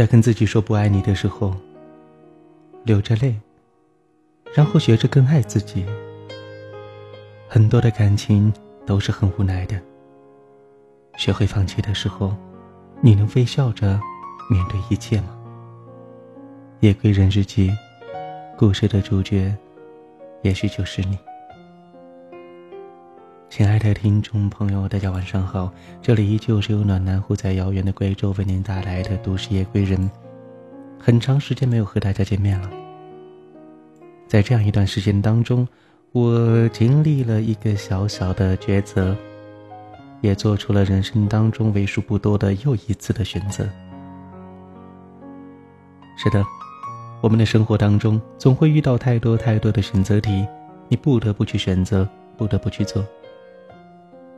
在跟自己说不爱你的时候，流着泪，然后学着更爱自己。很多的感情都是很无奈的。学会放弃的时候，你能微笑着面对一切吗？夜归人日记，故事的主角，也许就是你。亲爱的听众朋友，大家晚上好，这里依旧是由暖男护在遥远的贵州为您带来的都市夜归人。很长时间没有和大家见面了，在这样一段时间当中。我经历了一个小小的抉择，也做出了人生当中为数不多的又一次的选择。是的，我们的生活当中总会遇到太多太多的选择题，你不得不去选择，不得不去做。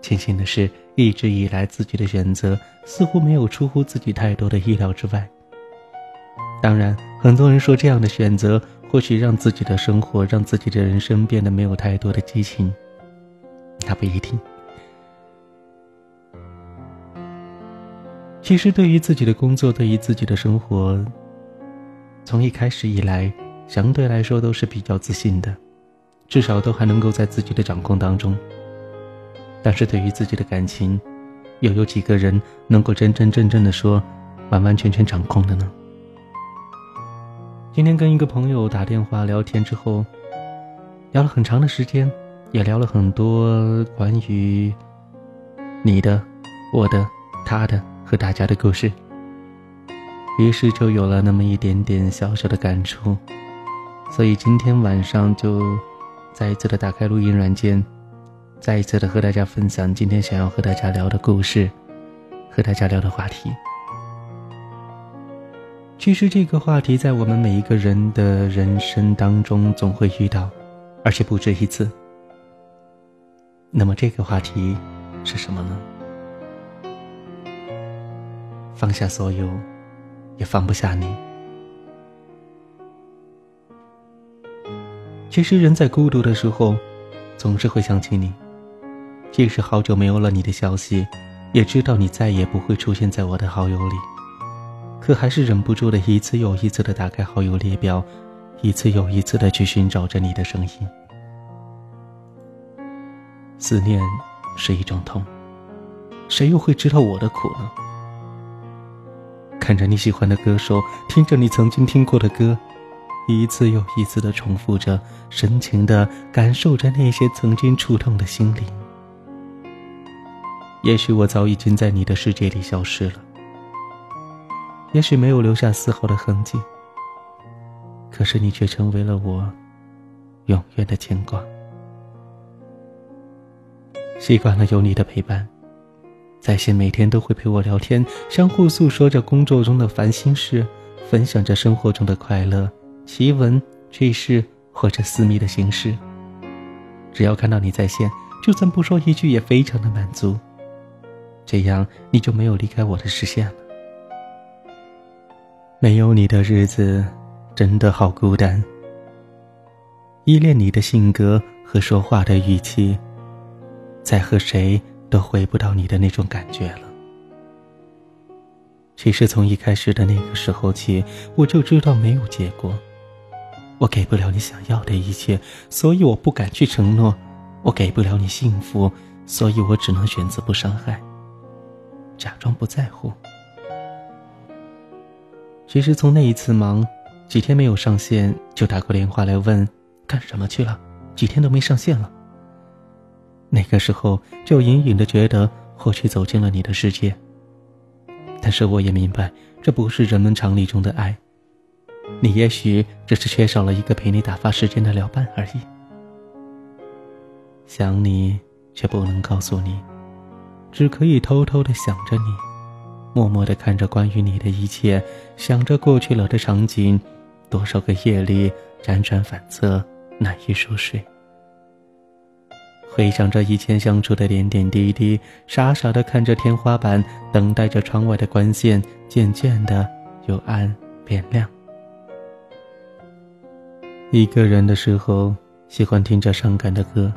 庆幸的是，一直以来自己的选择似乎没有出乎自己太多的意料之外。当然，很多人说这样的选择。或许让自己的生活，让自己的人生变得没有太多的激情，那不一定。其实，对于自己的工作，对于自己的生活，从一开始以来，相对来说都是比较自信的，至少都还能够在自己的掌控当中。但是对于自己的感情，又有几个人能够真真正正的说，完完全全掌控的呢？今天跟一个朋友打电话聊天之后，聊了很长的时间，也聊了很多关于你的、我的、他的和大家的故事。于是就有了那么一点点小小的感触，所以今天晚上就再一次的打开录音软件，再一次的和大家分享今天想要和大家聊的故事，和大家聊的话题。其实这个话题在我们每一个人的人生当中总会遇到，而且不止一次。那么这个话题是什么呢？放下所有，也放不下你。其实人在孤独的时候，总是会想起你，即使好久没有了你的消息，也知道你再也不会出现在我的好友里。可还是忍不住的一次又一次的打开好友列表，一次又一次的去寻找着你的声音。思念是一种痛，谁又会知道我的苦呢？看着你喜欢的歌手，听着你曾经听过的歌，一次又一次的重复着，深情的感受着那些曾经触痛的心灵。也许我早已经在你的世界里消失了。也许没有留下丝毫的痕迹，可是你却成为了我永远的牵挂。习惯了有你的陪伴，在线每天都会陪我聊天，相互诉说着工作中的烦心事，分享着生活中的快乐、奇闻趣事或者私密的心事。只要看到你在线，就算不说一句，也非常的满足。这样你就没有离开我的视线了。没有你的日子，真的好孤单。依恋你的性格和说话的语气，再和谁都回不到你的那种感觉了。其实从一开始的那个时候起，我就知道没有结果。我给不了你想要的一切，所以我不敢去承诺。我给不了你幸福，所以我只能选择不伤害，假装不在乎。其实从那一次忙，几天没有上线，就打过电话来问干什么去了，几天都没上线了。那个时候就隐隐的觉得或许走进了你的世界，但是我也明白这不是人们常理中的爱，你也许只是缺少了一个陪你打发时间的聊伴而已。想你却不能告诉你，只可以偷偷的想着你。默默的看着关于你的一切，想着过去了的场景，多少个夜里辗转反侧，难以入睡。回想着以前相处的点点滴滴，傻傻的看着天花板，等待着窗外的光线渐渐的由暗变亮。一个人的时候，喜欢听着伤感的歌，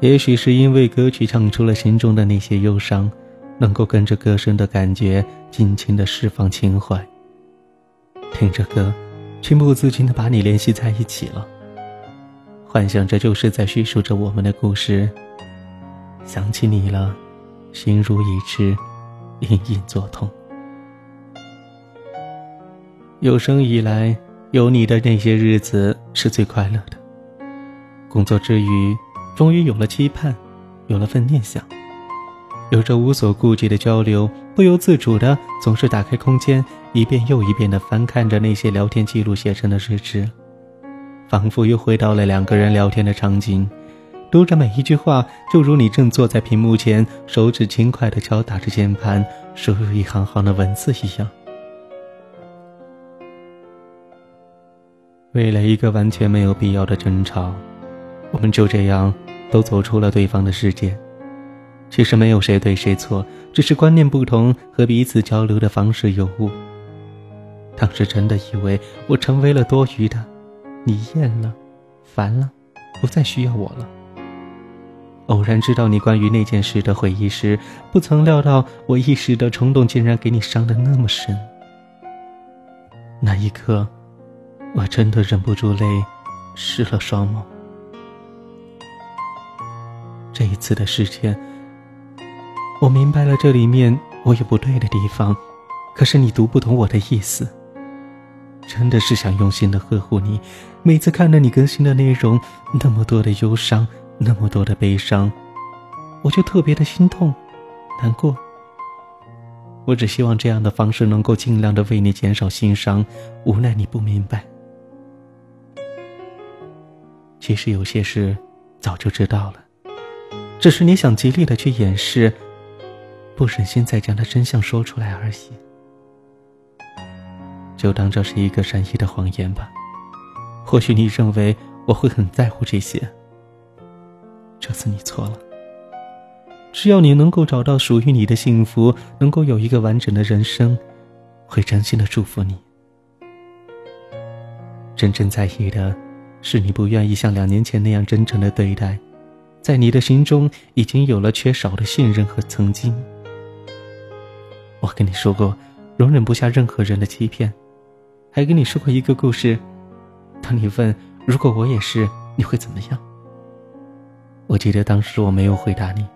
也许是因为歌曲唱出了心中的那些忧伤。能够跟着歌声的感觉，尽情的释放情怀，听着歌，情不自禁的把你联系在一起了，幻想着就是在叙述着我们的故事。想起你了，心如一池，隐隐作痛。有生以来，有你的那些日子是最快乐的。工作之余，终于有了期盼，有了份念想。有着无所顾忌的交流，不由自主的总是打开空间，一遍又一遍的翻看着那些聊天记录写成的日志，仿佛又回到了两个人聊天的场景，读着每一句话，就如你正坐在屏幕前，手指轻快的敲打着键盘，输入一行行的文字一样。为了一个完全没有必要的争吵，我们就这样都走出了对方的世界。其实没有谁对谁错，只是观念不同和彼此交流的方式有误。当时真的以为我成为了多余的，你厌了，烦了，不再需要我了。偶然知道你关于那件事的回忆时，不曾料到我一时的冲动竟然给你伤得那么深。那一刻，我真的忍不住泪湿了双眸。这一次的事件。我明白了，这里面我有不对的地方，可是你读不懂我的意思。真的是想用心的呵护你，每次看着你更新的内容，那么多的忧伤，那么多的悲伤，我就特别的心痛、难过。我只希望这样的方式能够尽量的为你减少心伤，无奈你不明白。其实有些事早就知道了，只是你想极力的去掩饰。不忍心再将它真相说出来而已，就当这是一个善意的谎言吧。或许你认为我会很在乎这些，这次你错了。只要你能够找到属于你的幸福，能够有一个完整的人生，会真心的祝福你。真正在意的，是你不愿意像两年前那样真诚的对待，在你的心中已经有了缺少的信任和曾经。我跟你说过，容忍不下任何人的欺骗，还跟你说过一个故事。当你问如果我也是，你会怎么样？我记得当时我没有回答你。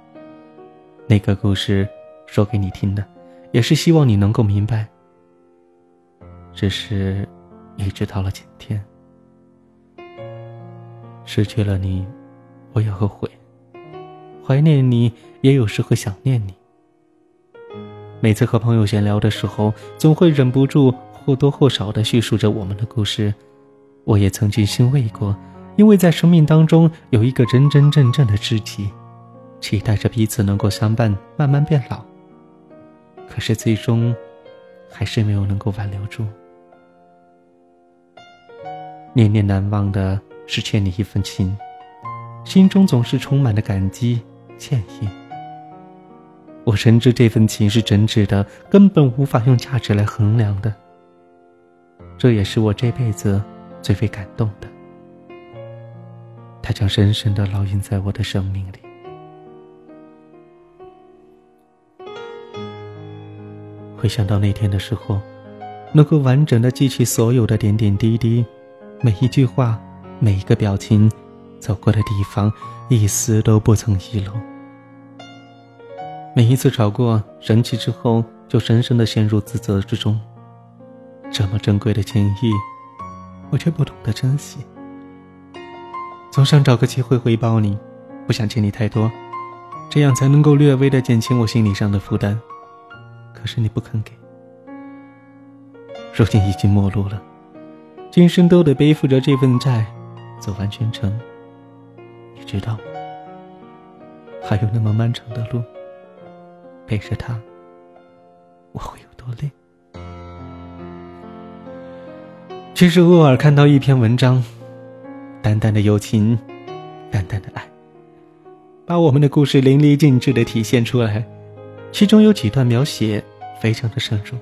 那个故事说给你听的，也是希望你能够明白。只是，一直到了今天，失去了你，我也后悔，怀念你，也有时会想念你。每次和朋友闲聊的时候，总会忍不住或多或少的叙述着我们的故事。我也曾经欣慰过，因为在生命当中有一个真真正正的知己，期待着彼此能够相伴，慢慢变老。可是最终，还是没有能够挽留住。念念难忘的是欠你一份情，心中总是充满了感激、歉意。我深知这份情是真挚的，根本无法用价值来衡量的。这也是我这辈子最为感动的。它将深深的烙印在我的生命里。回想到那天的时候，能够完整的记起所有的点点滴滴，每一句话，每一个表情，走过的地方，一丝都不曾遗漏。每一次吵过、生气之后，就深深的陷入自责之中。这么珍贵的情谊，我却不懂得珍惜。总想找个机会回报你，不想欠你太多，这样才能够略微的减轻我心理上的负担。可是你不肯给，如今已经陌路了，今生都得背负着这份债，走完全程。你知道吗？还有那么漫长的路。陪着他，我会有多累？其实偶尔看到一篇文章，淡淡的友情，淡淡的爱，把我们的故事淋漓尽致的体现出来。其中有几段描写非常的深入。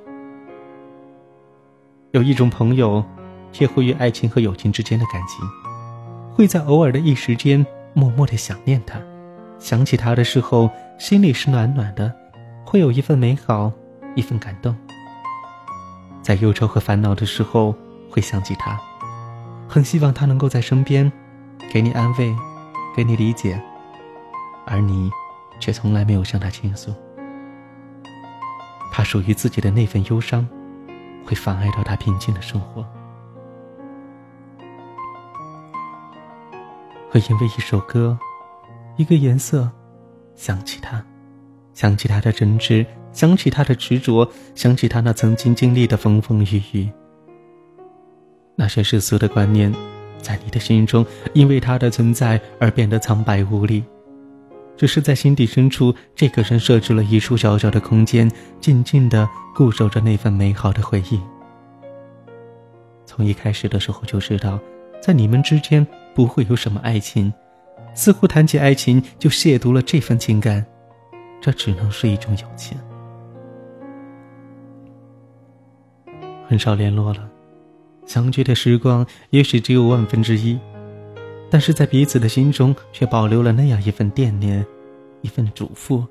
有一种朋友，介乎于爱情和友情之间的感情，会在偶尔的一时间默默的想念他，想起他的时候，心里是暖暖的。会有一份美好，一份感动。在忧愁和烦恼的时候会想起他，很希望他能够在身边，给你安慰，给你理解，而你却从来没有向他倾诉，怕属于自己的那份忧伤会妨碍到他平静的生活，会因为一首歌、一个颜色想起他，想起他的真挚。想起他的执着，想起他那曾经经历的风风雨雨。那些世俗的观念，在你的心中因为他的存在而变得苍白无力。只是在心底深处，这个人设置了一处小小的空间，静静的固守着那份美好的回忆。从一开始的时候就知道，在你们之间不会有什么爱情，似乎谈起爱情就亵渎了这份情感，这只能是一种友情。很少联络了，相聚的时光也许只有万分之一，但是在彼此的心中却保留了那样一份惦念，一份嘱咐，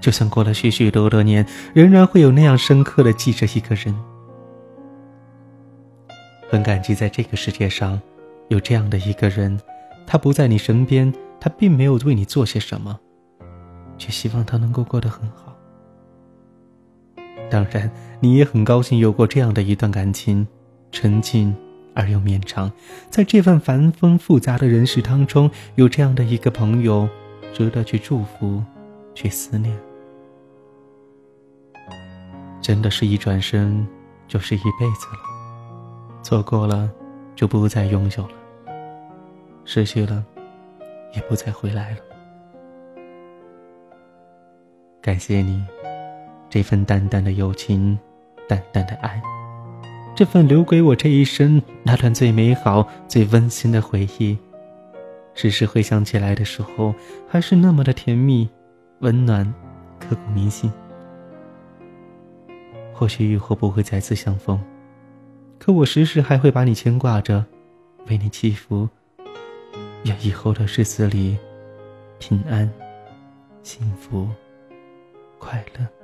就像过了许许多多年，仍然会有那样深刻的记着一个人。很感激在这个世界上，有这样的一个人，他不在你身边，他并没有为你做些什么，却希望他能够过得很好。当然，你也很高兴有过这样的一段感情，纯净而又绵长。在这份繁丰复杂的人世当中，有这样的一个朋友，值得去祝福，去思念。真的是一转身就是一辈子了，错过了就不再拥有了，失去了也不再回来了。感谢你。这份淡淡的友情，淡淡的爱，这份留给我这一生那段最美好、最温馨的回忆，时时回想起来的时候，还是那么的甜蜜、温暖、刻骨铭心。或许以后不会再次相逢，可我时时还会把你牵挂着，为你祈福，愿以后的日子里平安、幸福、快乐。